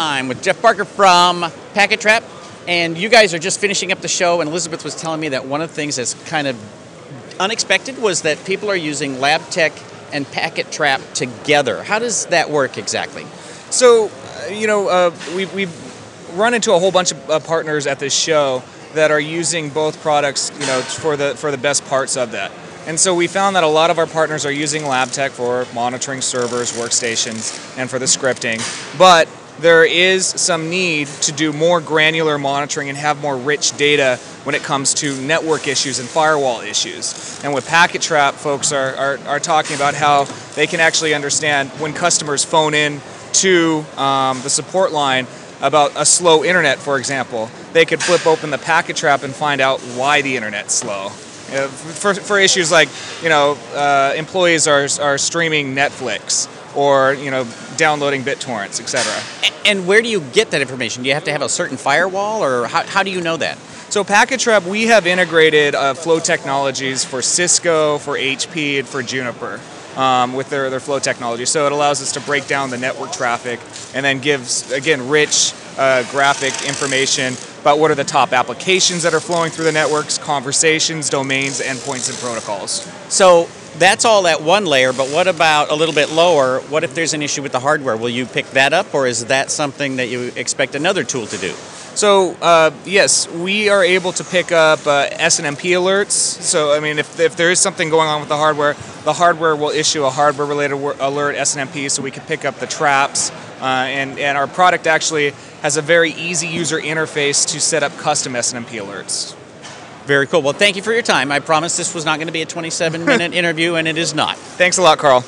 I'm with Jeff Barker from Packet Trap, and you guys are just finishing up the show. And Elizabeth was telling me that one of the things that's kind of unexpected was that people are using LabTech and Packet Trap together. How does that work exactly? So, uh, you know, uh, we, we've run into a whole bunch of uh, partners at this show that are using both products, you know, for the for the best parts of that. And so we found that a lot of our partners are using LabTech for monitoring servers, workstations, and for the scripting. But there is some need to do more granular monitoring and have more rich data when it comes to network issues and firewall issues. And with Packet Trap, folks are, are, are talking about how they can actually understand when customers phone in to um, the support line about a slow internet, for example, they could flip open the Packet Trap and find out why the internet's slow. You know, for, for issues like, you know, uh, employees are, are streaming Netflix or you know downloading BitTorrents, etc. And where do you get that information? Do you have to have a certain firewall, or how, how do you know that? So Packet Trap, we have integrated uh, flow technologies for Cisco, for HP, and for Juniper. Um, with their, their flow technology. So it allows us to break down the network traffic and then gives, again, rich uh, graphic information about what are the top applications that are flowing through the networks, conversations, domains, endpoints, and protocols. So that's all at one layer, but what about a little bit lower? What if there's an issue with the hardware? Will you pick that up, or is that something that you expect another tool to do? So uh, yes, we are able to pick up uh, SNMP alerts. So I mean, if, if there is something going on with the hardware, the hardware will issue a hardware-related alert SNMP, so we can pick up the traps. Uh, and and our product actually has a very easy user interface to set up custom SNMP alerts. Very cool. Well, thank you for your time. I promise this was not going to be a 27 minute interview, and it is not. Thanks a lot, Carl.